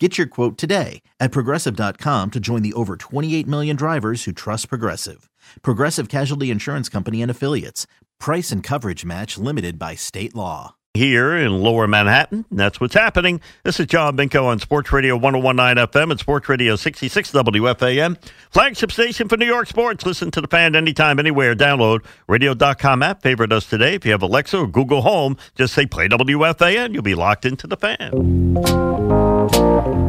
Get your quote today at progressive.com to join the over 28 million drivers who trust Progressive. Progressive Casualty Insurance Company and Affiliates. Price and coverage match limited by state law. Here in lower Manhattan, that's what's happening. This is John Minko on Sports Radio 1019 FM and Sports Radio 66 WFAN. Flagship station for New York sports. Listen to the fan anytime, anywhere. Download radio.com app. Favorite us today. If you have Alexa or Google Home, just say play WFAN. You'll be locked into the fan. Thank you.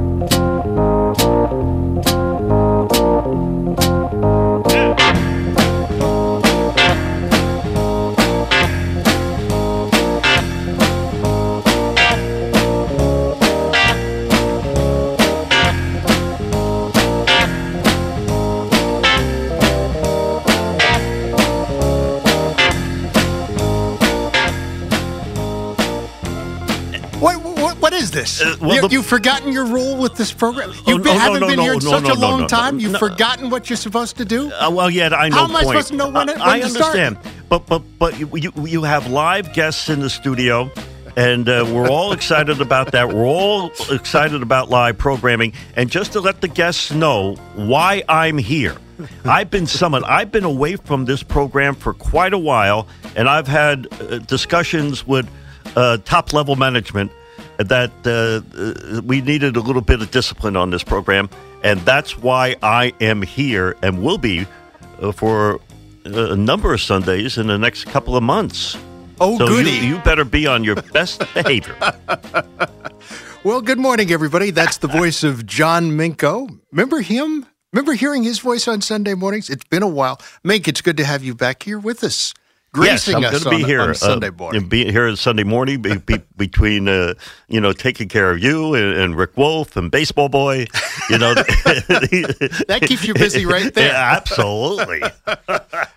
This? Uh, well, you, you've forgotten your role with this program. Oh, You no, haven't no, been no, here in such a long time. You've No. forgotten what you're supposed to do. Uh, well, yeah, I know. How am I supposed to know when I when to start? understand, but but but you, you you have live guests in the studio, and uh, we're all excited about that. We're all excited about live programming, and just to let the guests know why I'm here. I've been summoned. I've been away from this program for quite a while, and I've had uh, discussions with uh, top level management that uh, uh, we needed a little bit of discipline on this program, and that's why I am here and will be uh, for a number of Sundays in the next couple of months. Oh, so goody. You, you better be on your best behavior. Well, good morning, everybody. That's the voice of John Minko. Remember him? Remember hearing his voice on Sunday mornings? It's been a while. Mink, it's good to have you back here with us, yes, I'm us going to be on, here on uh, Sunday morning. Be here on Sunday morning be, be, between uh, you know taking care of you and, and Rick Wolff and Baseball Boy. You know that keeps you busy right there. Yeah, absolutely. All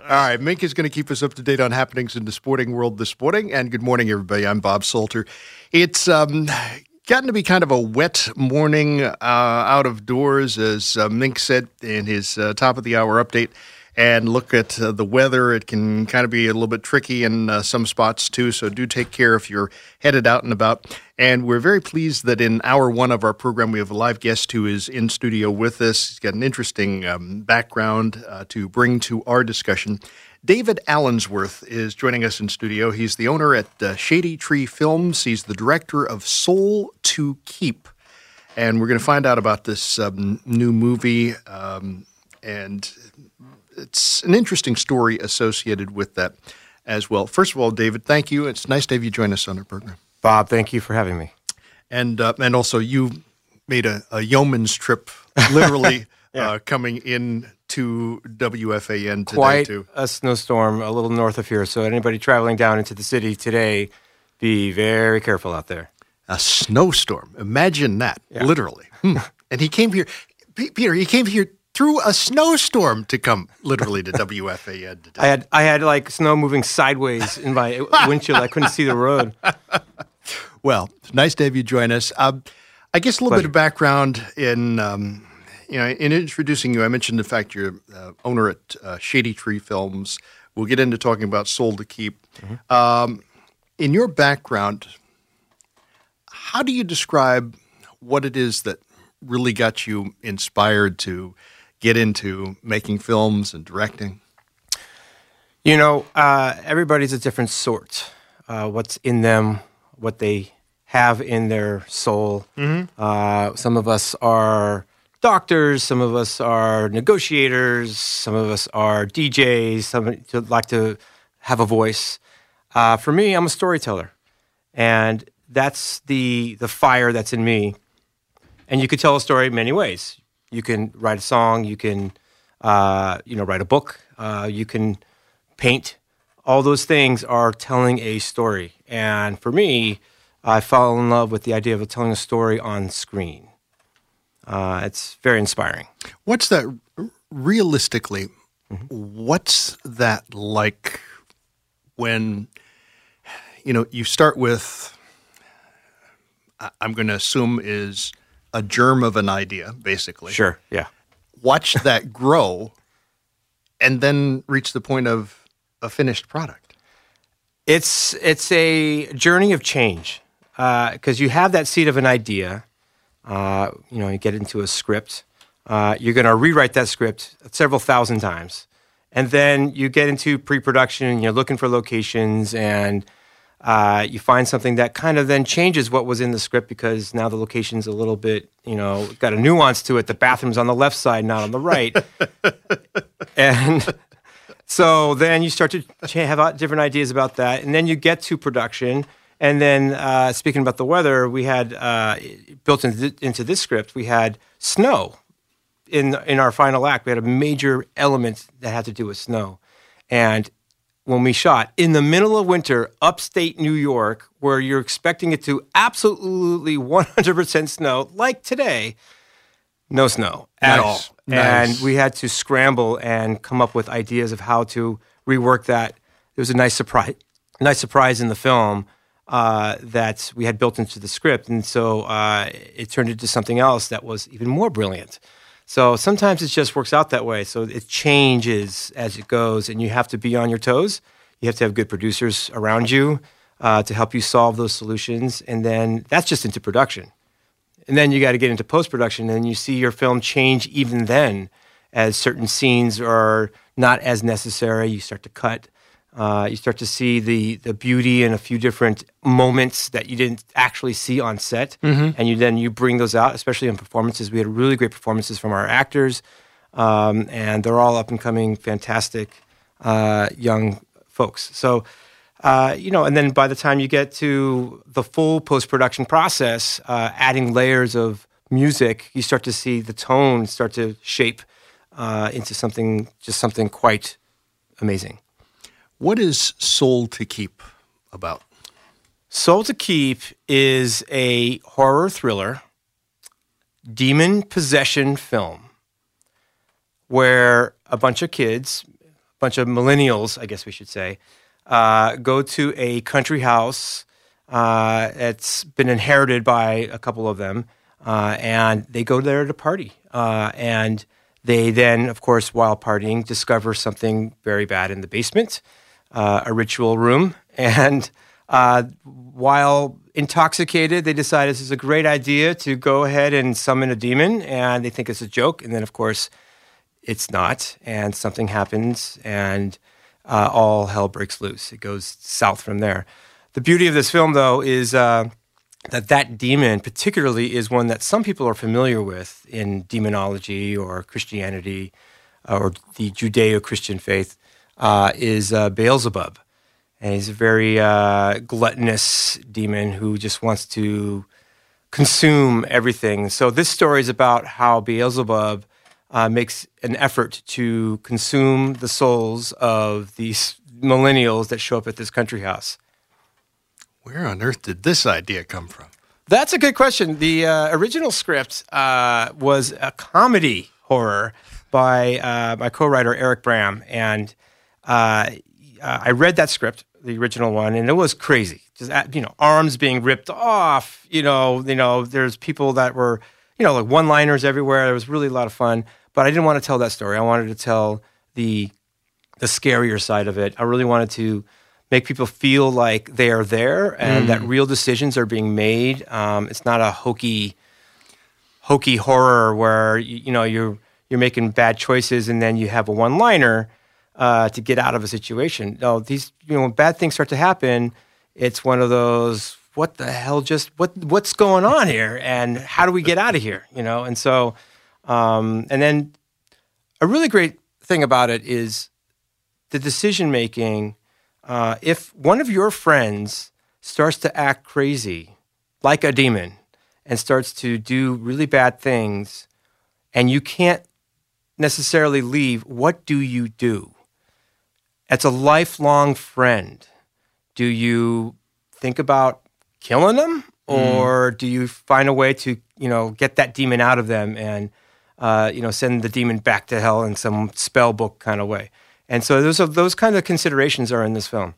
right, Mink is going to keep us up to date on happenings in the sporting world this morning. And good morning, everybody. I'm Bob Salter. It's um, gotten to be kind of a wet morning uh, out of doors, as uh, Mink said in his uh, top of the hour update. And look at uh, the weather. It can kind of be a little bit tricky in uh, some spots too. So do take care if you're headed out and about. And we're very pleased that in hour one of our program, we have a live guest who is in studio with us. He's got an interesting um, background uh, to bring to our discussion. David Allensworth is joining us in studio. He's the owner at uh, Shady Tree Films. He's the director of Soul to Keep. And we're going to find out about this um, new movie. Um, and it's an interesting story associated with that as well. First of all, David, thank you. It's nice to have you join us on our program. Bob, thank you for having me. And uh, and also, you made a, a yeoman's trip, literally uh, coming in to WFAN today Quite too. a snowstorm a little north of here. So anybody traveling down into the city today, be very careful out there. A snowstorm. Imagine that, Yeah. literally. Hmm. And he came here, P- Peter. He came here through a snowstorm to come literally to WFAN today. I had I had like snow moving sideways in my windshield. I couldn't see the road. Well, nice to have you join us. Um, I guess a little bit of background in, um, you know, in introducing you. I mentioned the fact you're uh, owner at uh, Shady Tree Films. We'll get into talking about Soul to Keep. Um, in your background, how do you describe what it is that really got you inspired to get into making films and directing? You know, uh, everybody's a different sort. Uh, what's in them, what they have in their soul. Uh, some of us are doctors, some of us are negotiators, some of us are DJs, some to like to have a voice. Uh, for me, I'm a storyteller, and that's the the fire that's in me. And you could tell a story many ways. You can write a song. You can, uh, you know, write a book. Uh, you can paint. All those things are telling a story. And for me, I fell in love with the idea of telling a story on screen. Uh, it's very inspiring. What's that realistically? What's that like when you know you start with I'm going to assume is a germ of an idea, basically. Sure. Yeah. Watch that grow, and then reach the point of a finished product. It's it's a journey of change because you have that seed of an idea. Uh, you know, you get into a script. Uh, you're going to rewrite that script several thousand times, and then you get into pre-production. You're looking for locations, and uh, you find something that kind of then changes what was in the script because now the location's a little bit, you know, got a nuance to it. The bathroom's on the left side, not on the right, and so then you start to have different ideas about that, and then you get to production. And then, uh, speaking about the weather, we had uh, built into, into this script, we had snow in in our final act. We had a major element that had to do with snow, and when we shot in the middle of winter, upstate New York, where you're expecting it to absolutely 100% snow, like today, no snow at Nice. all. Nice. And we had to scramble and come up with ideas of how to rework that. It was a nice surprise, nice surprise in the film uh, that we had built into the script, and so uh, it turned into something else that was even more brilliant. So sometimes it just works out that way. So it changes as it goes, and you have to be on your toes. You have to have good producers around you uh, to help you solve those solutions, and then that's just into production. And then you got to get into post production, and you see your film change even then as certain scenes are not as necessary. You start to cut. Uh, you start to see the the beauty in a few different moments that you didn't actually see on set, and you then you bring those out, especially in performances. We had really great performances from our actors, um, and they're all up and coming, fantastic uh, young folks. So, uh, you know, and then by the time you get to the full post production process, uh, adding layers of music, you start to see the tone start to shape uh, into something, just something quite amazing. What is Soul to Keep about? Soul to Keep is a horror thriller, demon possession film where a bunch of kids, a bunch of millennials, I guess we should say, uh, go to a country house. Uh, it's been inherited by a couple of them, uh, and they go there to party. Uh, and they then, of course, while partying, discover something very bad in the basement, uh, a ritual room. And uh, while intoxicated, they decide this is a great idea to go ahead and summon a demon, and they think it's a joke. And then, of course, it's not, and something happens, and uh, all hell breaks loose. It goes south from there. The beauty of this film, though, is uh, that that demon, particularly, is one that some people are familiar with in demonology or Christianity or the Judeo-Christian faith, uh, is uh, Beelzebub, and he's a very uh, gluttonous demon who just wants to consume everything. So this story is about how Beelzebub uh, makes an effort to consume the souls of these millennials that show up at this country house. Where on earth did this idea come from? That's a good question. The uh, original script uh, was a comedy horror by uh, my co-writer Eric Bram, and uh, I read that script, the original one, and it was crazy. Just uh, you know, arms being ripped off. You know, you know, there's people that were you know like one-liners everywhere. It was really a lot of fun, but I didn't want to tell that story. I wanted to tell the the scarier side of it. I really wanted to make people feel like they are there and that real decisions are being made. Um, it's not a hokey, hokey horror where you, you know you're you're making bad choices and then you have a one-liner uh, to get out of a situation. These you know when bad things start to happen. It's one of those. What the hell? Just what? What's going on here? And how do we get out of here? You know. And so, um, and then a really great thing about it is the decision making. Uh, if one of your friends starts to act crazy, like a demon, and starts to do really bad things, and you can't necessarily leave, what do you do? It's a lifelong friend. Do you think about killing them, or do you find a way to, you know, get that demon out of them and, uh, you know, send the demon back to hell in some spell book kind of way? And so those are, those kind of considerations are in this film.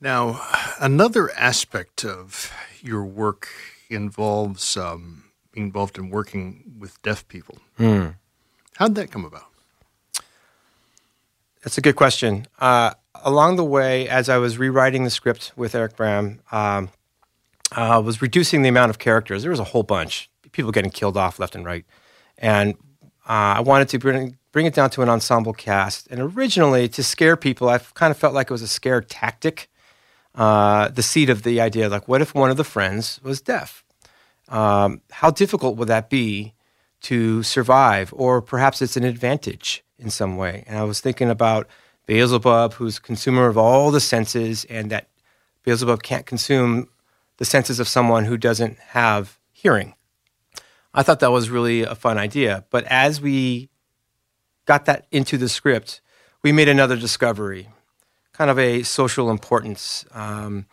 Now, another aspect of your work involves um, being involved in working with deaf people. Hmm. How'd that come about? That's a good question. Uh, along the way, as I was rewriting the script with Eric Bram, um, uh, was reducing the amount of characters. There was a whole bunch, people getting killed off left and right, and uh, I wanted to bring bring it down to an ensemble cast. And originally, to scare people, I kind of felt like it was a scare tactic. Uh, the seed of the idea, like, what if one of the friends was deaf? Um, how difficult would that be to survive? Or perhaps it's an advantage in some way. And I was thinking about Beelzebub, who's consumer of all the senses, and that Beelzebub can't consume the senses of someone who doesn't have hearing. I thought that was really a fun idea. But as we got that into the script, we made another discovery, kind of a social importance um,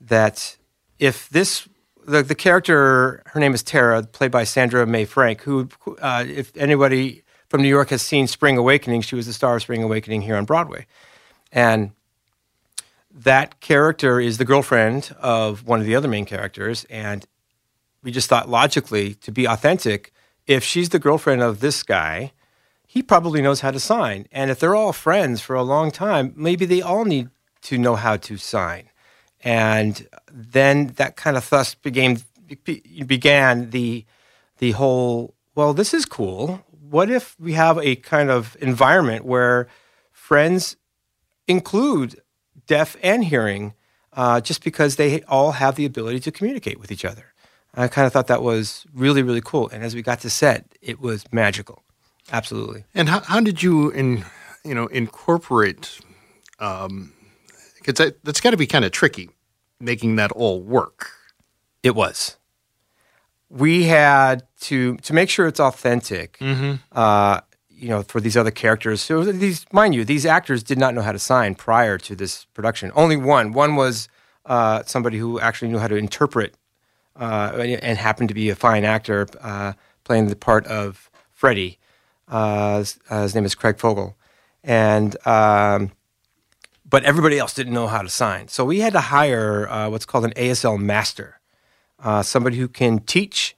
that if this the, the character her name is Tara, played by Sandra Mae Frank, who uh, if anybody from New York has seen Spring Awakening, she was the star of Spring Awakening here on Broadway, and that character is the girlfriend of one of the other main characters, and we just thought logically to be authentic, if she's the girlfriend of this guy, he probably knows how to sign. And if they're all friends for a long time, maybe they all need to know how to sign. And then that kind of thus began began the the whole. Well, this is cool. What if we have a kind of environment where friends include deaf and hearing, uh, just because they all have the ability to communicate with each other? I kind of thought that was really really cool. And as we got to set, it was magical. Absolutely. And how, how did you in you know incorporate? Um, because that, that's got to be kind of tricky, making that all work. It was. We had to to make sure it's authentic. Uh, you know, for these other characters. So these, mind you, these actors did not know how to sign prior to this production. Only one. One was uh, somebody who actually knew how to interpret uh, and happened to be a fine actor uh, playing the part of Freddie. Uh, his, uh, his name is Craig Fogel, and um, but everybody else didn't know how to sign. So we had to hire uh, what's called an ASL master, uh, somebody who can teach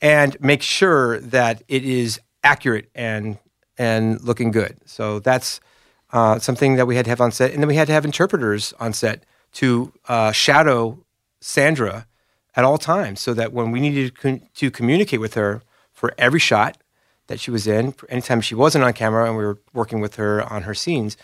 and make sure that it is accurate and and looking good. So that's uh, something that we had to have on set, and then we had to have interpreters on set to uh, shadow Sandra at all times, so that when we needed to, con- to communicate with her for every shot that she was in, anytime she wasn't on camera and we were working with her on her scenes,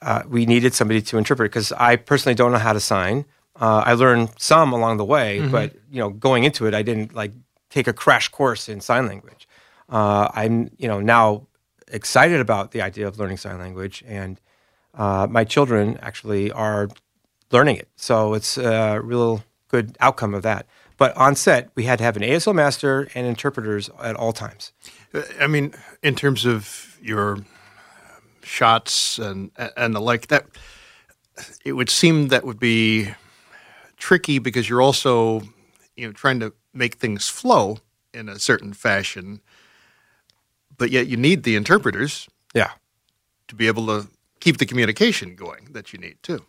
uh, we needed somebody to interpret because I personally don't know how to sign. Uh, I learned some along the way, but you know, going into it, I didn't like take a crash course in sign language. Uh, I'm you know now excited about the idea of learning sign language, and uh, my children actually are learning it. So it's a real good outcome of that. But on set, we had to have an ASL master and interpreters at all times. Uh, I mean, in terms of your shots and and the like, that it would seem that would be tricky because you're also you know trying to make things flow in a certain fashion, but yet you need the interpreters Yeah. to be able to keep the communication going that you need too.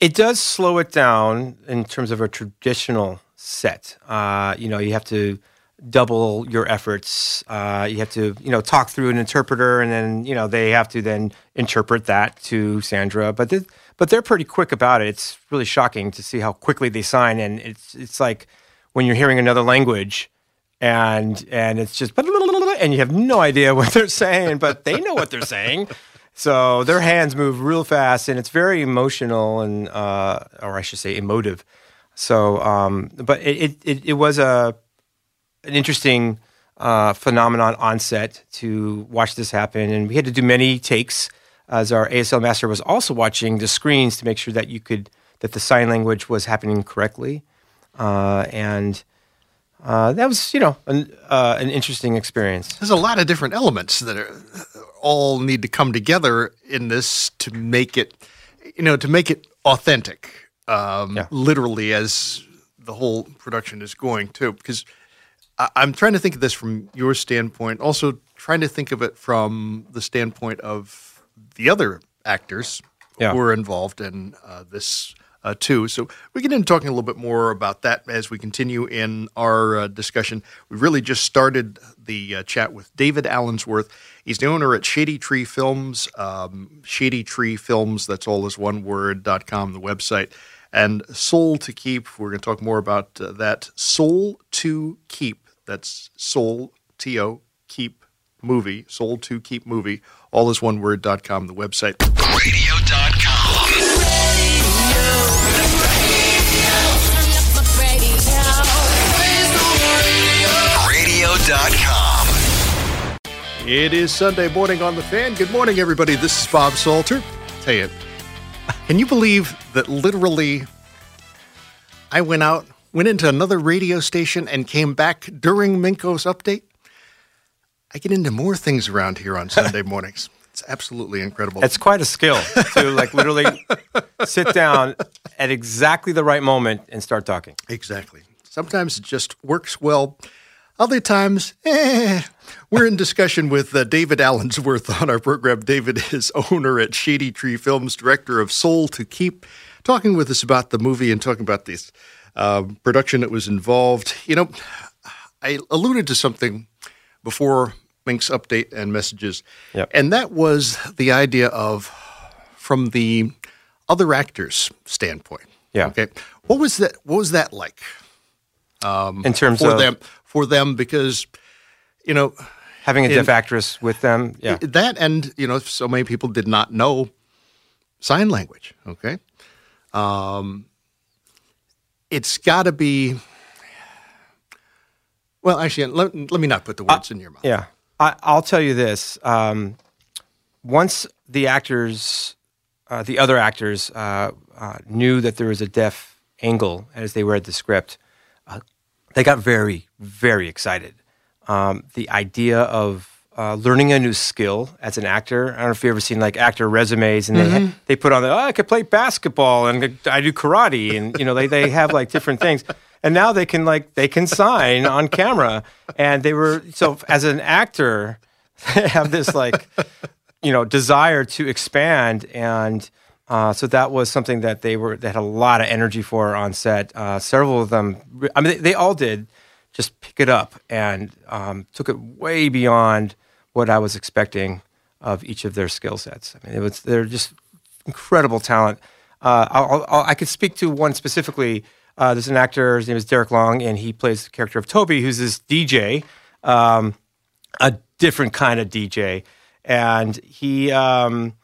It does slow it down in terms of a traditional set. Uh, you know, you have to double your efforts. Uh, you have to, you know, talk through an interpreter, and then you know they have to then interpret that to Sandra. But they, but they're pretty quick about it. It's really shocking to see how quickly they sign, and it's it's like when you're hearing another language, and and it's just and you have no idea what they're saying, but they know what they're saying. So their hands move real fast, and it's very emotional and, uh, or I should say, emotive. So, um, but it, it, it, was a an interesting uh, phenomenon on set to watch this happen, and we had to do many takes. As our ASL master was also watching the screens to make sure that you could that the sign language was happening correctly, uh, and uh, that was you know an, uh, an interesting experience. There's a lot of different elements that are, all need to come together in this to make it, you know, to make it authentic. Um, Yeah. Literally, as the whole production is going too, because I- I'm trying to think of this from your standpoint. Also, trying to think of it from the standpoint of the other actors Yeah. who are involved in uh, this uh, too. So we get into talking a little bit more about that as we continue in our uh, discussion. We really just started the uh, chat with David Allensworth. He's the owner at Shady Tree Films, um, Shady Tree Films. That's all is one word. dot com, the website, and Soul to Keep. We're going to talk more about uh, that. Soul to Keep. That's Soul T O Keep movie. Soul to Keep movie. All is one word. dot com, the website. Radio.com. Radio.com. It is Sunday morning on the fan. Good morning, everybody. This is Bob Salter. Tell you, can you believe that literally I went out, went into another radio station, and came back during Minko's update? I get into more things around here on Sunday mornings. It's absolutely incredible. It's quite a skill to like literally sit down at exactly the right moment and start talking. Exactly. Sometimes it just works well. Other times, eh. We're in discussion with uh, David Allensworth on our program. David is owner at Shady Tree Films, director of Soul to Keep, talking with us about the movie and talking about this uh, production that was involved. You know, I alluded to something before Mink's update and messages, Yep. and that was the idea of from the other actors' standpoint. Yeah. Okay. What was that? What was that like? In terms for of them for them because you know having a in- deaf actress with them. Yeah. that and you know so many people did not know sign language okay um it's got to be well actually let, let me not put the words in your mouth Yeah, I, I'll tell you this. Um, once the actors, uh, the other actors, uh, uh, knew that there was a deaf angle as they read the script, uh, they got very, very excited. Um, the idea of uh, learning a new skill as an actor. I don't know if you've ever seen like actor resumes, and they they put on the oh, I could play basketball and I do karate, and you know they they have like different things. And now they can like they can sign on camera, and they were so as an actor, they have this like you know desire to expand. And uh, so that was something that they were they had a lot of energy for on set. Uh, several of them i mean they, they all did just pick it up and um, took it way beyond what i was expecting of each of their skill sets. I mean it was they're just incredible talent. Uh, I'll, I'll, i could speak to one specifically uh, there's an actor his name is derek long and he plays the character of toby who's this dj um, a different kind of DJ, and he um,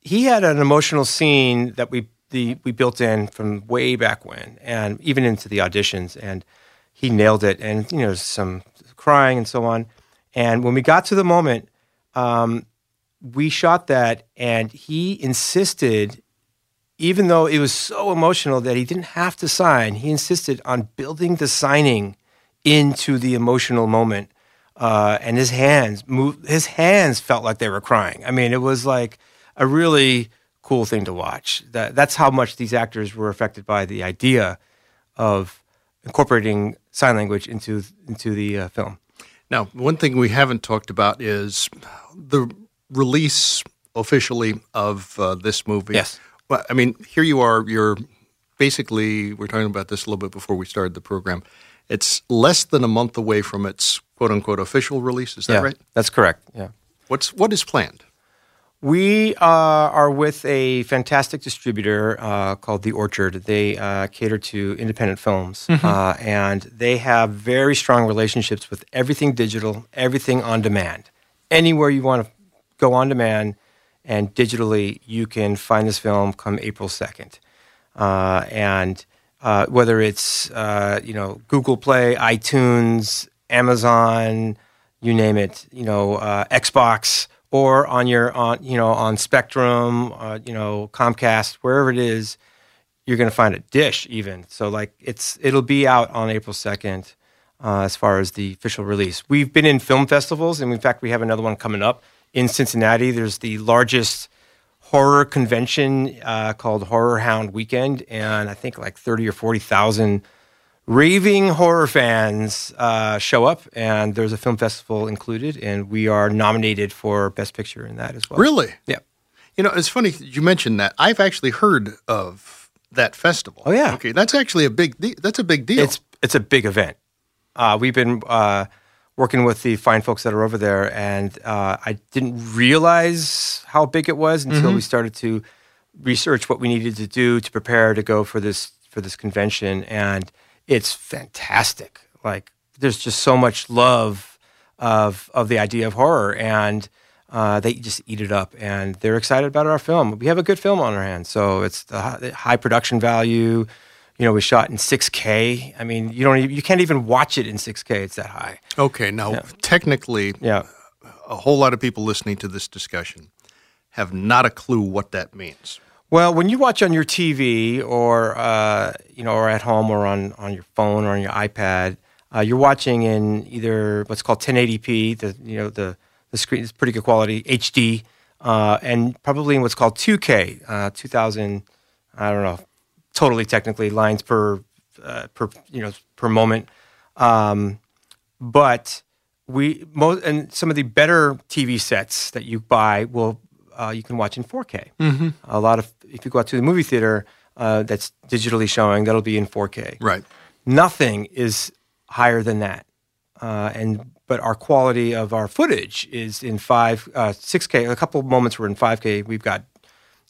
he had an emotional scene that we the we built in from way back when, and even into the auditions, and he nailed it. And you know, some crying and so on. And when we got to the moment, um, we shot that, and he insisted. Even though it was so emotional that he didn't have to sign, he insisted on building the signing into the emotional moment uh, and his hands moved. His hands felt like they were crying. I mean, it was like a really cool thing to watch. That that's how much these actors were affected by the idea of incorporating sign language into into the uh, film. now one thing we haven't talked about is the release officially of uh, this movie Yes. Well i mean here you are you're basically we're talking about this a little bit before we started the program it's less than a month away from its quote unquote official release is that yeah, right That's correct. Yeah. what's what is planned We uh, are with a fantastic distributor uh, called The Orchard. They uh, cater to independent films, uh, and they have very strong relationships with everything digital, everything on demand. Anywhere you want to go on demand and digitally, you can find this film come April 2nd. Uh, and uh, whether it's uh, you know Google Play, iTunes, Amazon, you name it, you know uh, Xbox, or on your on you know on Spectrum, uh, you know Comcast, wherever it is, you're going to find it. Dish even so, like it's it'll be out on April second. Uh, as far as the official release, we've been in film festivals, and in fact, we have another one coming up in Cincinnati. There's the largest horror convention uh, called Horror Hound Weekend, and I think like thirty or forty thousand raving horror fans uh, show up, and there's a film festival included, and we are nominated for Best Picture in that as well. really Yeah. you know it's funny you mentioned that i've actually heard of that festival. Oh, yeah. Okay, that's actually a big. De- that's a big deal. It's it's a big event. Uh, we've been uh, working with the fine folks that are over there, and uh, I didn't realize how big it was until we started to research what we needed to do to prepare to go for this for this convention, and it's fantastic. Like there's just so much love of of the idea of horror, and uh, they just eat it up, and they're excited about our film. We have a good film on our hands, so it's the high, the high production value. You know, we shot in 6K. I mean, you don't, you can't even watch it in 6K. It's that high. okay. Now, technically, Yeah. a whole lot of people listening to this discussion have not a clue what that means. Well, when you watch on your TV or uh, you know, or at home or on on your phone or on your iPad, uh, you're watching in either what's called 1080p, the you know the the screen is pretty good quality, HD, uh, and probably in what's called 2K, uh, 2000. I don't know, totally technically lines per uh, per you know per moment. Um, but we most and some of the better TV sets that you buy will uh, you can watch in 4K. Mm-hmm. A lot of if you go out to the movie theater uh, that's digitally showing, that'll be in 4K. Right. Nothing is higher than that, uh, and but our quality of our footage is in five, uh, 6K. A couple of moments were in 5K. We've got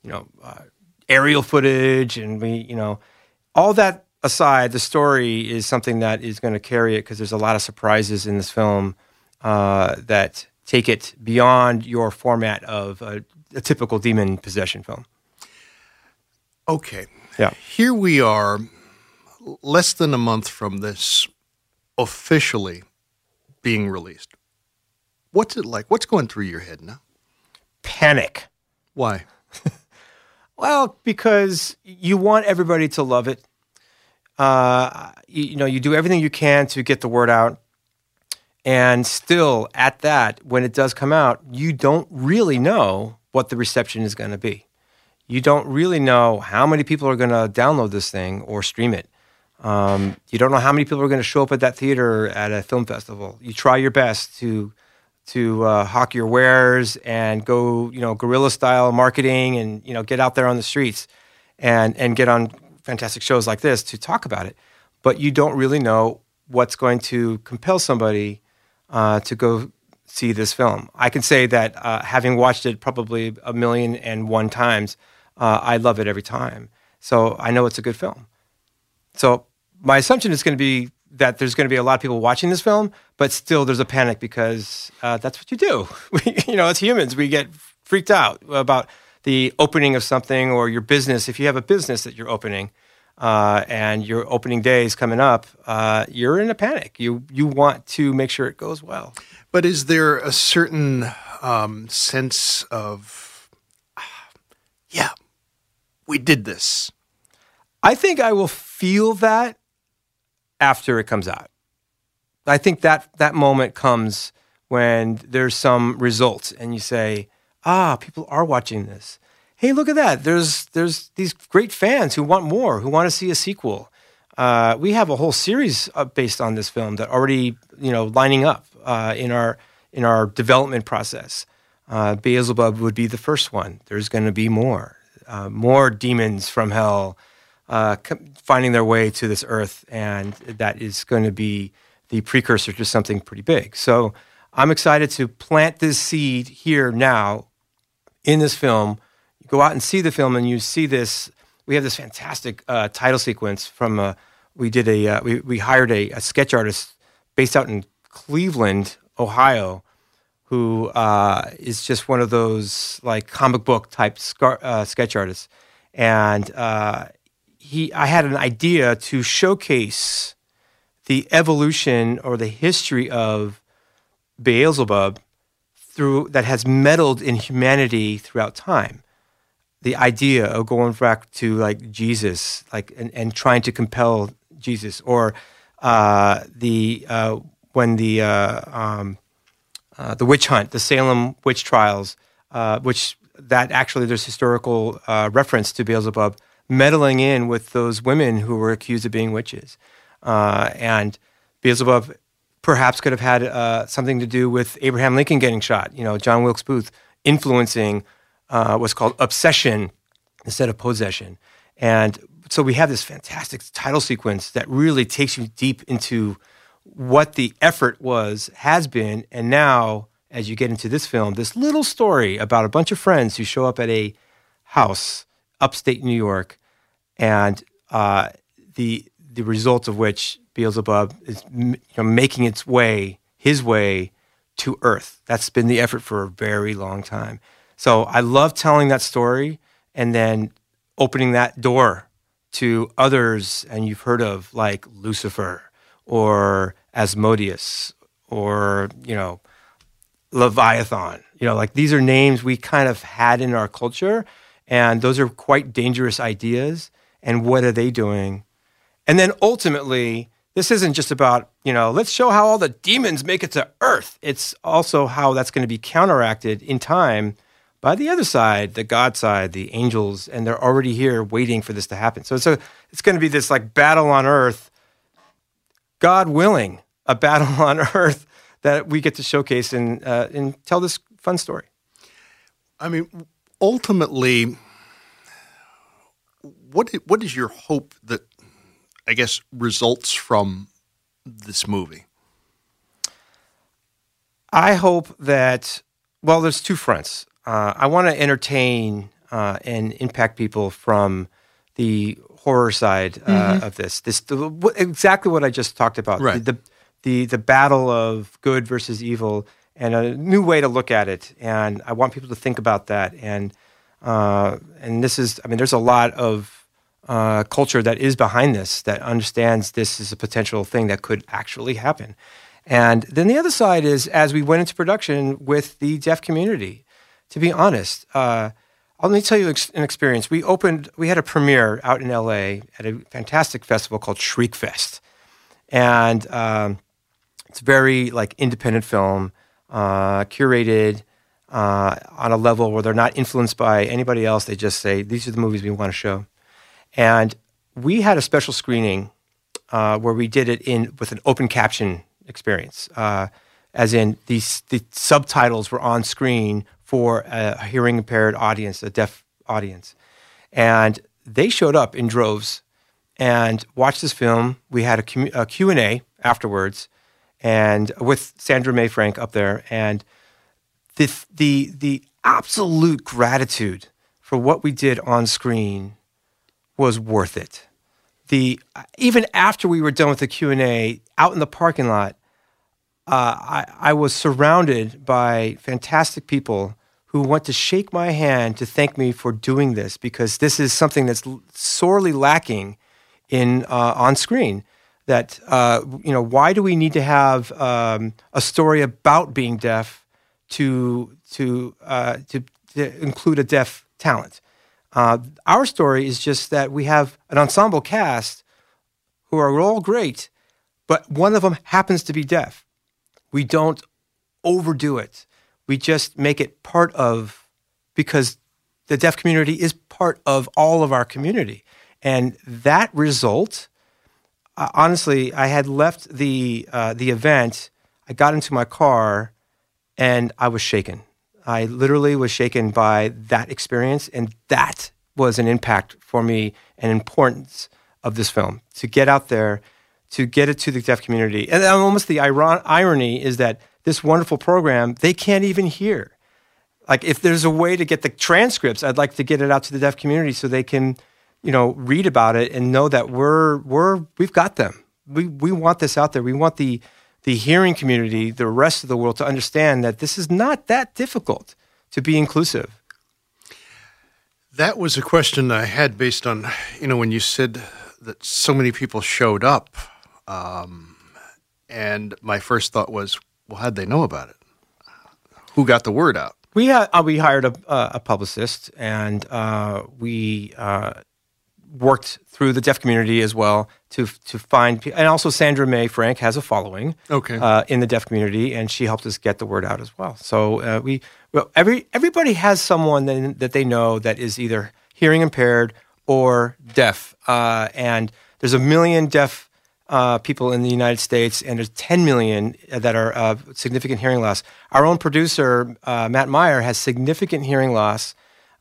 you know uh, aerial footage, and we you know all that aside, the story is something that is going to carry it because there's a lot of surprises in this film uh, that take it beyond your format of a, a typical demon possession film. Okay. Yeah. Here we are, less than a month from this officially being released. What's it like? What's going through your head now? Panic. Why? Well, because you want everybody to love it. Uh, you, you know, you do everything you can to get the word out. And still, at that, when it does come out, you don't really know what the reception is going to be. You don't really know how many people are going to download this thing or stream it. Um, you don't know how many people are going to show up at that theater at a film festival. You try your best to to uh, hawk your wares and go, you know, guerrilla style marketing and you know get out there on the streets and and get on fantastic shows like this to talk about it. But you don't really know what's going to compel somebody uh, to go see this film. I can say that uh, having watched it probably a million and one times, uh, I love it every time. So I know it's a good film. So my assumption is going to be that there's going to be a lot of people watching this film, but still there's a panic because uh, that's what you do. We, you know, as humans, we get freaked out about the opening of something or your business. If you have a business that you're opening uh, and your opening day is coming up, uh, you're in a panic. You you want to make sure it goes well. But is there a certain um, sense of, yeah, we did this? I think I will feel that after it comes out. I think that that moment comes when there's some results and you say, "Ah, people are watching this. Hey, look at that. There's there's these great fans who want more, who want to see a sequel. Uh, we have a whole series uh, based on this film that already you know lining up uh, in our in our development process. Uh, Beelzebub would be the first one. There's going to be more, uh, more demons from hell uh, finding their way to this earth, and that is going to be the precursor to something pretty big. So I'm excited to plant this seed here now in this film. You go out and see the film, and you see this. We have this fantastic uh, title sequence from. Uh, we did a. Uh, we we hired a, a sketch artist based out in Cleveland, Ohio, who uh, is just one of those like comic book type scar- uh, sketch artists, and he. I had an idea to showcase the evolution or the history of Beelzebub through that has meddled in humanity throughout time. The idea of going back to like Jesus, like and, and trying to compel Jesus, or uh, the uh, when the uh, um, uh, the witch hunt, the Salem witch trials, uh, which that actually there's historical uh, reference to Beelzebub meddling in with those women who were accused of being witches, uh, and Beelzebub perhaps could have had uh, something to do with Abraham Lincoln getting shot. You know, John Wilkes Booth influencing uh, what's called obsession instead of possession, and so we have this fantastic title sequence that really takes you deep into what the effort was, has been, and now as you get into this film, this little story about a bunch of friends who show up at a house upstate New York, and uh, the the result of which Beelzebub is you know, making its way, his way to Earth. That's been the effort for a very long time. So I love telling that story and then opening that door to others, and you've heard of like Lucifer or Asmodeus or you know Leviathan. You know, like these are names we kind of had in our culture, and those are quite dangerous ideas. And what are they doing? And then ultimately, this isn't just about, you know, let's show how all the demons make it to Earth. It's also how that's going to be counteracted in time by the other side, the God side, the angels, and they're already here waiting for this to happen. So it's, a, it's going to be this like battle on Earth, God willing, a battle on Earth that we get to showcase and, uh, and tell this fun story. I mean, ultimately, what what is your hope that I guess results from this movie? I hope that, well, there's two fronts. Uh, I want to entertain uh, and impact people from the horror side uh, of this. This the, exactly what I just talked about. Right. The, the the battle of good versus evil, and a new way to look at it. And I want people to think about that. And uh, and this is, I mean, there's a lot of uh, culture that is behind this that understands this is a potential thing that could actually happen. And then the other side is as we went into production with the deaf community. To be honest, uh, let me tell you an experience. We opened, we had a premiere out in LA at a fantastic festival called Shriek Fest. And um, it's very like independent film, uh, curated uh, on a level where they're not influenced by anybody else. They just say, these are the movies we want to show. And we had a special screening uh, where we did it in with an open caption experience, uh, as in these the subtitles were on screen for a hearing impaired audience, a deaf audience, and they showed up in droves and watched this film. We had a, a Q and A afterwards, and with Sandra Mae Frank up there, and the the the absolute gratitude for what we did on screen was worth it. The even after we were done with the Q and A out in the parking lot, uh, I, I was surrounded by fantastic people who want to shake my hand to thank me for doing this because this is something that's sorely lacking in uh, on screen. That uh, you know, why do we need to have um, a story about being deaf to to uh, to, to include a deaf talent? Uh, our story is just that we have an ensemble cast who are all great, but one of them happens to be deaf. We don't overdo it. We just make it part of because the deaf community is part of all of our community. And that result, uh, honestly, I had left the uh, the event. I got into my car, and I was shaken. I literally was shaken by that experience, and that was an impact for me and importance of this film to get out there, to get it to the deaf community. And almost the iron- irony is that this wonderful program they can't even hear. Like if there's a way to get the transcripts, I'd like to get it out to the deaf community so they can, you know, read about it and know that we're we're we've got them. We we want this out there. We want the the hearing community, the rest of the world to understand that this is not that difficult to be inclusive. That was a question I had based on, you know, when you said that so many people showed up. Um, and my first thought was, well, how'd they know about it? Who got the word out? We had uh, we hired a, uh, a publicist, and uh, we uh, worked through the deaf community as well to to find. And also, Sandra Mae Frank has a following Okay. uh, in the deaf community, and she helped us get the word out as well. So uh, we well, every everybody has someone that, that they know that is either hearing impaired or deaf, uh, and there's a million deaf uh, people in the United States, and there's 10 million that are uh, significant hearing loss. Our own producer, uh, Matt Meyer, has significant hearing loss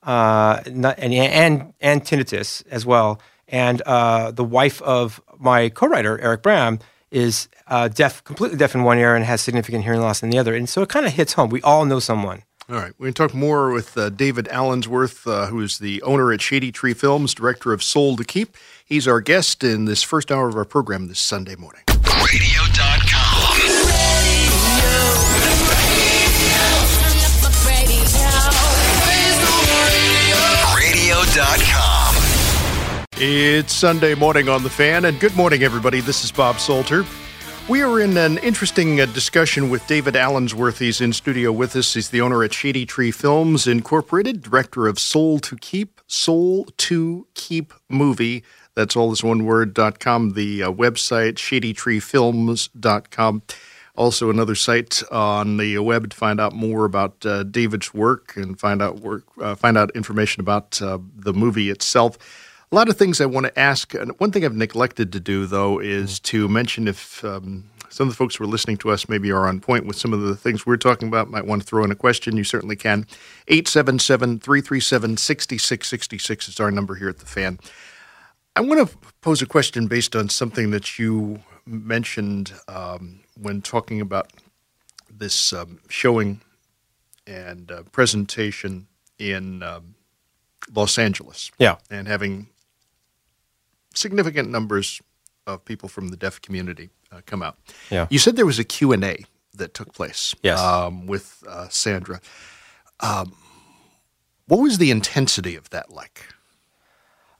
uh, not, and, and, and tinnitus as well. And uh, the wife of my co-writer Eric Bram is uh, deaf, completely deaf in one ear, and has significant hearing loss in the other. And so it kind of hits home. We all know someone. All right, we're going to talk more with uh, David Allensworth, uh, who is the owner at Shady Tree Films, director of Soul to Keep. He's our guest in this first hour of our program this Sunday morning. Radio.com. Radio.com. It's Sunday morning on the fan, and good morning, everybody. This is Bob Salter. We are in an interesting uh, discussion with David Allensworth. He's in studio with us. He's the owner at Shady Tree Films Incorporated, director of Soul to Keep, Soul to Keep Movie. That's all this one word, dot com, the uh, website, shadytreefilms.com. Also, another site on the web to find out more about uh, David's work and find out work, uh, find out information about uh, the movie itself. A lot of things I want to ask. One thing I've neglected to do, though, is to mention if um, some of the folks who are listening to us maybe are on point with some of the things we're talking about, might want to throw in a question, you certainly can. 877 337 6666 is our number here at the fan. I want to pose a question based on something that you mentioned um, when talking about this um, showing and uh, presentation in um, Los Angeles Yeah. and having significant numbers of people from the deaf community uh, come out. Yeah. You said there was a Q&A that took place Yes. um, with uh, Sandra. Um, what was the intensity of that like?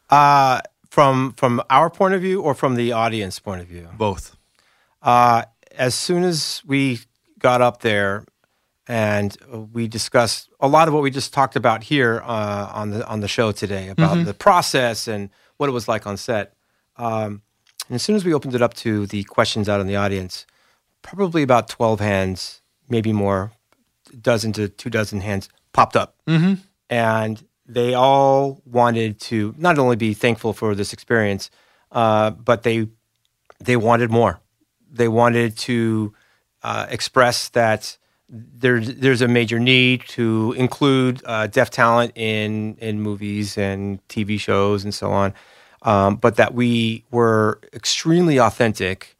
Uh, from from our point of view, or from the audience point of view. Both. Uh, as soon as we got up there and we discussed a lot of what we just talked about here uh, on the on the show today about the process and what it was like on set. Um, and as soon as we opened it up to the questions out in the audience, probably about twelve hands, maybe more, dozen to two dozen hands popped up, mm-hmm. and they all wanted to not only be thankful for this experience, uh, but they they wanted more. They wanted to uh, express that there's there's a major need to include uh, deaf talent in in movies and TV shows and so on, um, but that we were extremely authentic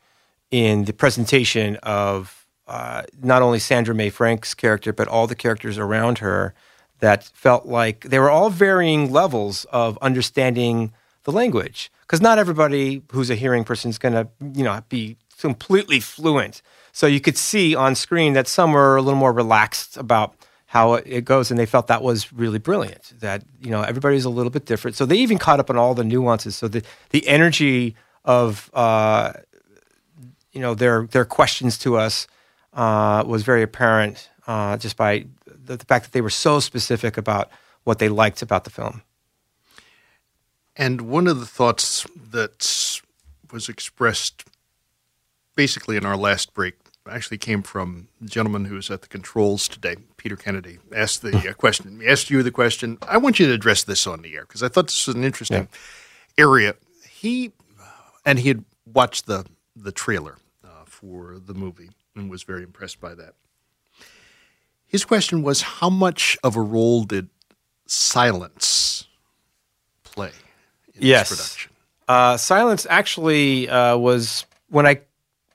in the presentation of uh, not only Sandra Mae Frank's character but all the characters around her that felt like they were all varying levels of understanding the language. Because not everybody who's a hearing person is going to you know be completely fluent. So you could see on screen that some were a little more relaxed about how it- goes and they felt that was really brilliant that you know everybody's a little bit different. So they even caught up on all the nuances. So the the energy of uh, you know their their questions to us uh, was very apparent uh, just by the, the fact that they were so specific about what they liked about the film. And one of the thoughts that was expressed basically in our last break actually came from the gentleman who was at the controls today, Peter Kennedy. Asked the uh, question, asked you the question. I want you to address this on the air because I thought this was an interesting area. He and he had watched the the trailer uh, for the movie and was very impressed by that. His question was, how much of a role did silence play in Yes. this production? Uh, silence actually uh, was when I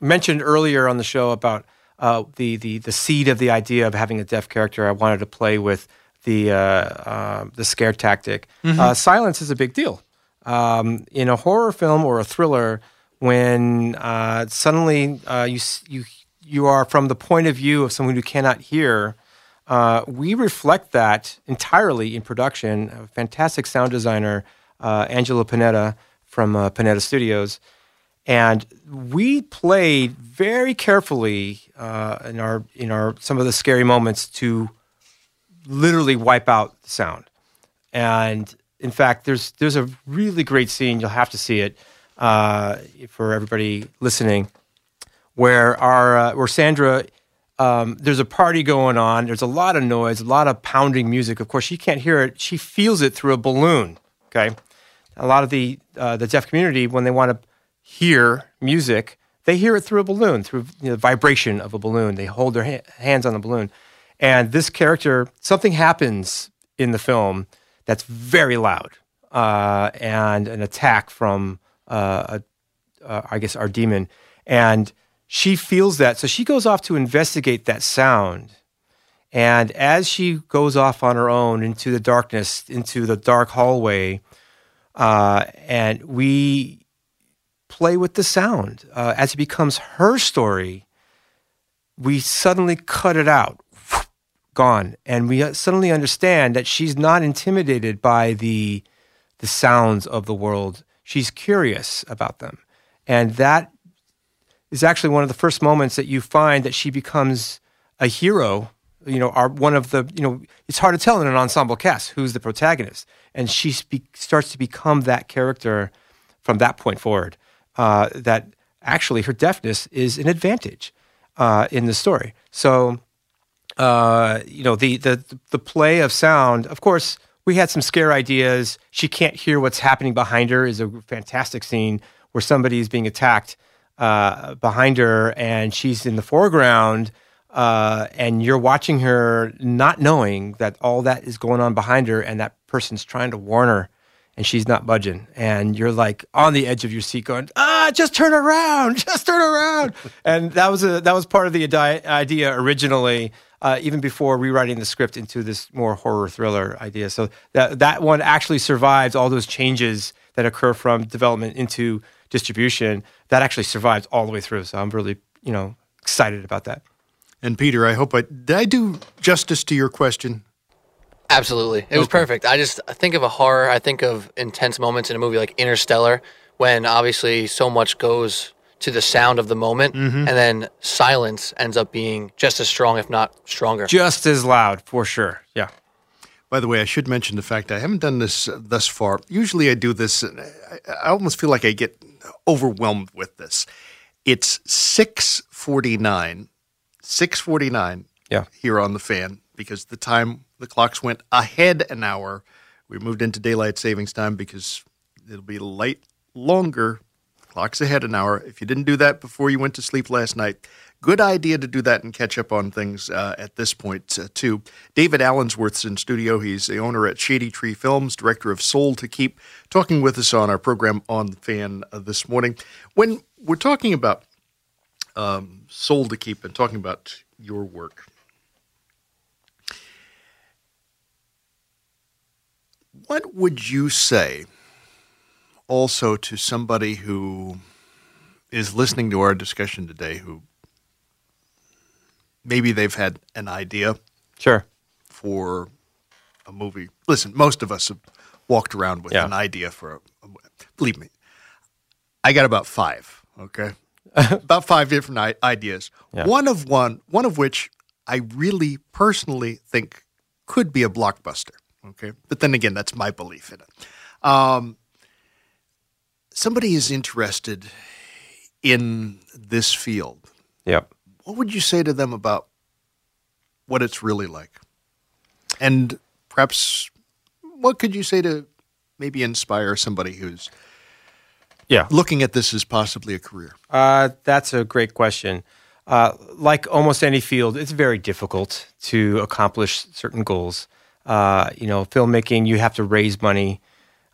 mentioned earlier on the show about uh, the, the the seed of the idea of having a deaf character. I wanted to play with the uh, uh, the scare tactic. Uh, silence is a big deal um, in a horror film or a thriller when uh, suddenly uh, you you you are from the point of view of someone who cannot hear. Uh, we reflect that entirely in production. A fantastic sound designer, uh, Angela Panetta from uh, Panetta Studios, and we played very carefully uh, in our in our some of the scary moments to literally wipe out the sound. And in fact, there's there's a really great scene. You'll have to see it uh, for everybody listening, where our uh, where Sandra. Um, there's a party going on. There's a lot of noise, a lot of pounding music. Of course, she can't hear it. She feels it through a balloon. Okay, a lot of the uh, the deaf community, when they want to hear music, they hear it through a balloon, through you know, the vibration of a balloon. They hold their ha- hands on the balloon, and this character, something happens in the film that's very loud. uh, and an attack from, uh, a, uh, I guess, our demon. And she feels that. So she goes off to investigate that sound. And as she goes off on her own into the darkness, into the dark hallway, uh, and we play with the sound uh, as it becomes her story, we suddenly cut it out, gone, and we uh, suddenly understand that she's not intimidated by the the sounds of the world. She's curious about them, and that is actually one of the first moments that you find that she becomes a hero. You know, are one of the you know it's hard to tell in an ensemble cast who's the protagonist, and she spe- starts to become that character from that point forward. Uh, that actually her deafness is an advantage uh, in the story. So, uh, you know, the the the play of sound. Of course, we had some scare ideas. She can't hear what's happening behind her. Is a fantastic scene where somebody is being attacked uh, behind her, and she's in the foreground. Uh, and you're watching her, not knowing that all that is going on behind her, and that person's trying to warn her and she's not budging. And you're like on the edge of your seat going, ah, just turn around, just turn around. and that was a, that was part of the idea originally, uh, even before rewriting the script into this more horror thriller idea. So that, that one actually survives all those changes that occur from development into distribution. That actually survives all the way through. So I'm really, you know, excited about that. And Peter, I hope I did I do justice to your question? Absolutely. It was perfect. I just think of a horror, I think of intense moments in a movie like Interstellar when obviously so much goes to the sound of the moment Mm-hmm. and then silence ends up being just as strong if not stronger. Just as loud, for sure. Yeah. By the way, I should mention the fact I haven't done this uh, thus far. Usually I do this, I, I almost feel like I get overwhelmed with this. It's 649, 649 Yeah. here on the fan because the time, the clocks went ahead an hour. We moved into daylight savings time because it'll be light longer. Clocks ahead an hour. If you didn't do that before you went to sleep last night, good idea to do that and catch up on things uh, at this point, uh, too. David Allensworth's in studio. He's the owner at Shady Tree Films, director of Soul to Keep, talking with us on our program on the fan uh, this morning. When we're talking about um, Soul to Keep and talking about your work, what would you say also to somebody who is listening to our discussion today who maybe they've had an idea Sure. for a movie. Listen, most of us have walked around with Yeah. an idea for a, believe me. I got about 5, okay? about 5 different I- ideas. Yeah. One of one one of which I really personally think could be a blockbuster, okay? But then again, that's my belief in it. Um, somebody is interested in this field Yep. what would you say to them about what it's really like? And perhaps what could you say to maybe inspire somebody who's Yeah. looking at this as possibly a career? Uh, that's a great question. Uh, like almost any field, it's very difficult to accomplish certain goals. Uh, you know, filmmaking, you have to raise money.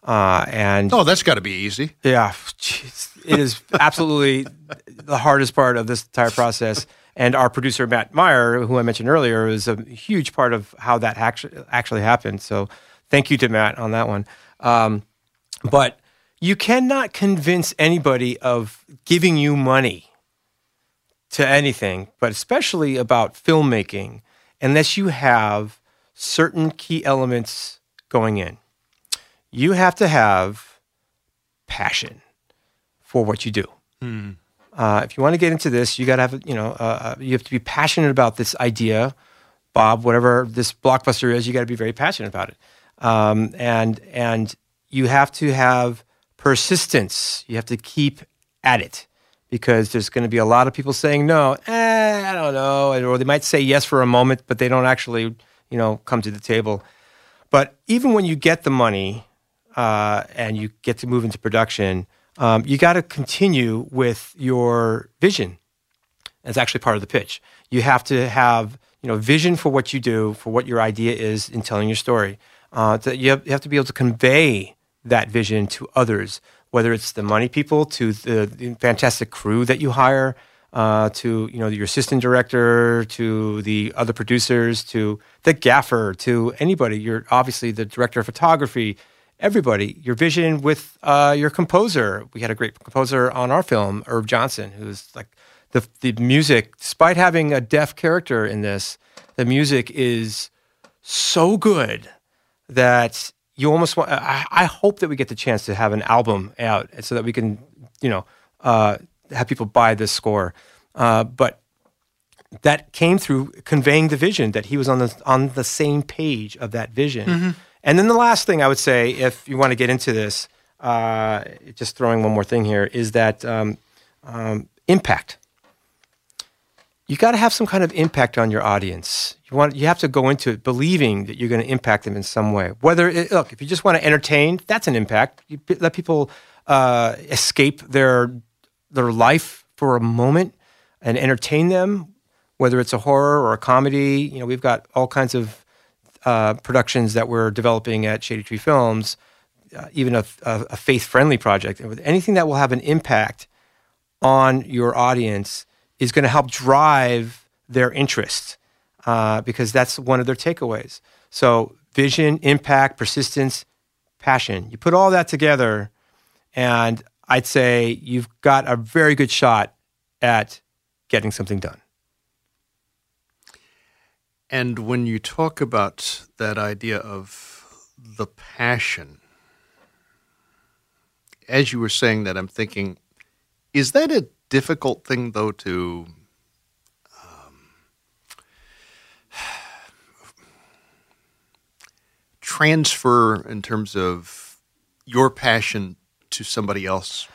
Uh, and Oh, that's got to be easy. yeah, jeez, it is absolutely the hardest part of this entire process. And our producer Matt Meyer, who I mentioned earlier, is a huge part of how that actually actually happened. So, thank you to Matt on that one. Um, but you cannot convince anybody of giving you money to anything, but especially about filmmaking, unless you have certain key elements going in. You have to have passion for what you do. Uh, if you want to get into this, you got to have, you know, uh, uh, you have to be passionate about this idea, Bob. Whatever this blockbuster is, you got to be very passionate about it, um, and and you have to have persistence. You have to keep at it because there's going to be a lot of people saying no. Eh, I don't know, or they might say yes for a moment, but they don't actually, you know, come to the table. But even when you get the money uh, and you get to move into production, um, you got to continue with your vision. That's actually part of the pitch. You have to have you know vision for what you do, for what your idea is in telling your story. Uh, that you, have, you have to be able to convey that vision to others, whether it's the money people, to the, the fantastic crew that you hire, uh, to you know your assistant director, to the other producers, to the gaffer, to anybody. You're obviously the director of photography. Everybody, your vision with uh, your composer. We had a great composer on our film, Herb Johnson, who's like the the music. Despite having a deaf character in this, the music is so good that you almost want. I, I hope that we get the chance to have an album out so that we can, you know, uh, have people buy this score. Uh, but that came through conveying the vision that he was on the on the same page of that vision. And then the last thing I would say, if you want to get into this, uh, just throwing one more thing here, is that um, um, impact. You got to have some kind of impact on your audience. You want you have to go into it believing that you're going to impact them in some way. Whether it, look, if you just want to entertain, that's an impact. You let people uh, escape their their life for a moment and entertain them. Whether it's a horror or a comedy, you know, we've got all kinds of uh, productions that we're developing at Shady Tree Films, uh, even a, a, a faith friendly project. And with anything that will have an impact on your audience is going to help drive their interest uh, because that's one of their takeaways. So, vision, impact, persistence, passion. You put all that together, and I'd say you've got a very good shot at getting something done. And when you talk about that idea of the passion, as you were saying that, I'm thinking, is that a difficult thing, though, to um, transfer in terms of your passion to somebody else?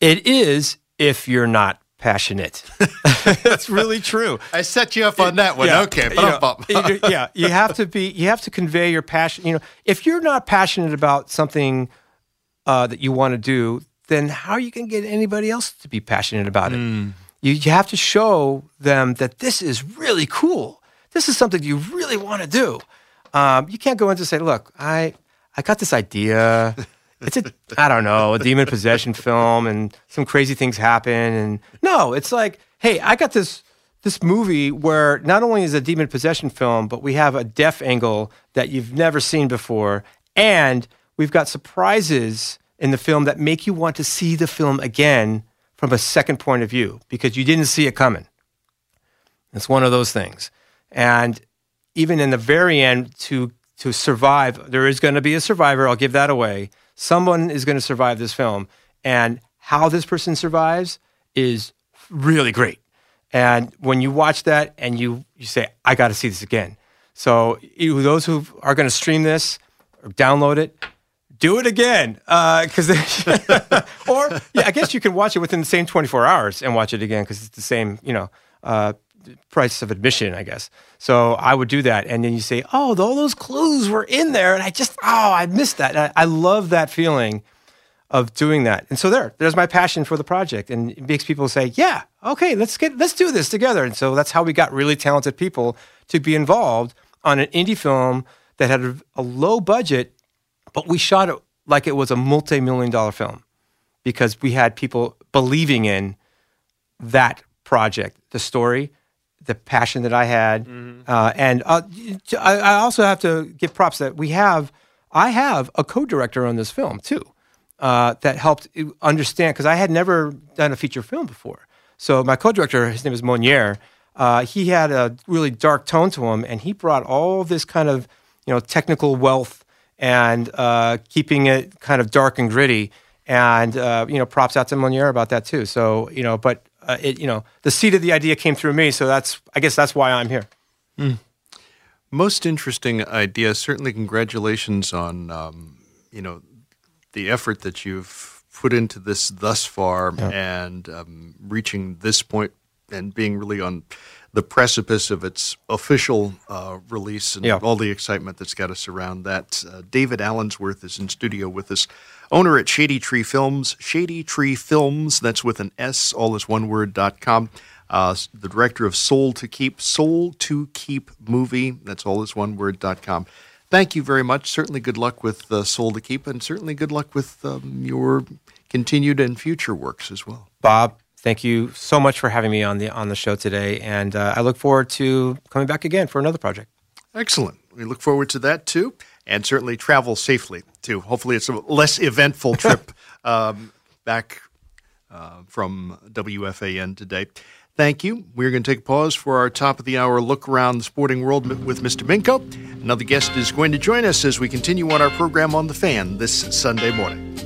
It is if you're not passionate. That's really true. I set you up on that one. Yeah, okay, you know, bum, bum. you- yeah, you have to be. You have to convey your passion. You know, if you're not passionate about something uh, that you want to do, then how are you going to get anybody else to be passionate about it? Hmm. You, you have to show them that this is really cool. This is something you really want to do. Um, you can't go in and say, "Look, I I got this idea." It's a I don't know a demon possession film, and some crazy things happen. And no, it's like, hey, I got this this movie where not only is a demon possession film, but we have a deaf angle that you've never seen before, and we've got surprises in the film that make you want to see the film again from a second point of view because you didn't see it coming. It's one of those things, and even in the very end, to to survive, there is going to be a survivor. I'll give that away. Someone is going to survive this film, and how this person survives is really great. And when you watch that and you you say, "I got to see this again," so you, those who are going to stream this or download it, do it again because or yeah, I guess you can watch it within the same 24 hours and watch it again because it's the same you know uh, price of admission, I guess. So I would do that, and then you say, "Oh, all those clues were in there," and I just oh, I missed that. I, I love that feeling of doing that. And so there, there's my passion for the project, and it makes people say, "Yeah, okay, let's get let's do this together." And so that's how we got really talented people to be involved on an indie film that had a, a low budget, but we shot it like it was a multi-million dollar film because we had people believing in that project, the story, the passion that I had, uh, and uh, I, I also have to give props that we have. I have a co-director on this film too, uh, that helped understand because I had never done a feature film before. So my co-director, his name is Monier. Uh, he had a really dark tone to him, and he brought all this kind of you know technical wealth and uh, keeping it kind of dark and gritty. And uh, you know, props out to Monier about that too. So you know, but uh, it you know, the seed of the idea came through me. So that's I guess that's why I'm here. Most interesting idea. Certainly, congratulations on um, you know the effort that you've put into this thus far, and um, reaching this point and being really on the precipice of its official uh, release and Yeah. all the excitement that's got us around that. Uh, David Allensworth is in studio with us, owner at Shady Tree Films. Shady Tree Films, that's with an S, all is one word, dot com. Uh, the director of Soul to Keep, Soul to Keep movie, that's all is one word, dot com. thank you very much. Certainly, good luck with uh, Soul to Keep, and certainly good luck with um, your continued and future works as well. Bob, thank you so much for having me on the on the show today, and uh, I look forward to coming back again for another project. Excellent. We look forward to that too, and certainly travel safely too. Hopefully, it's a less eventful trip um, back uh, from WFAN today. Thank you. We're going to take a pause for our top of the hour look around the sporting world with Mr. Minko. Another guest is going to join us as we continue on our program on The Fan this Sunday morning.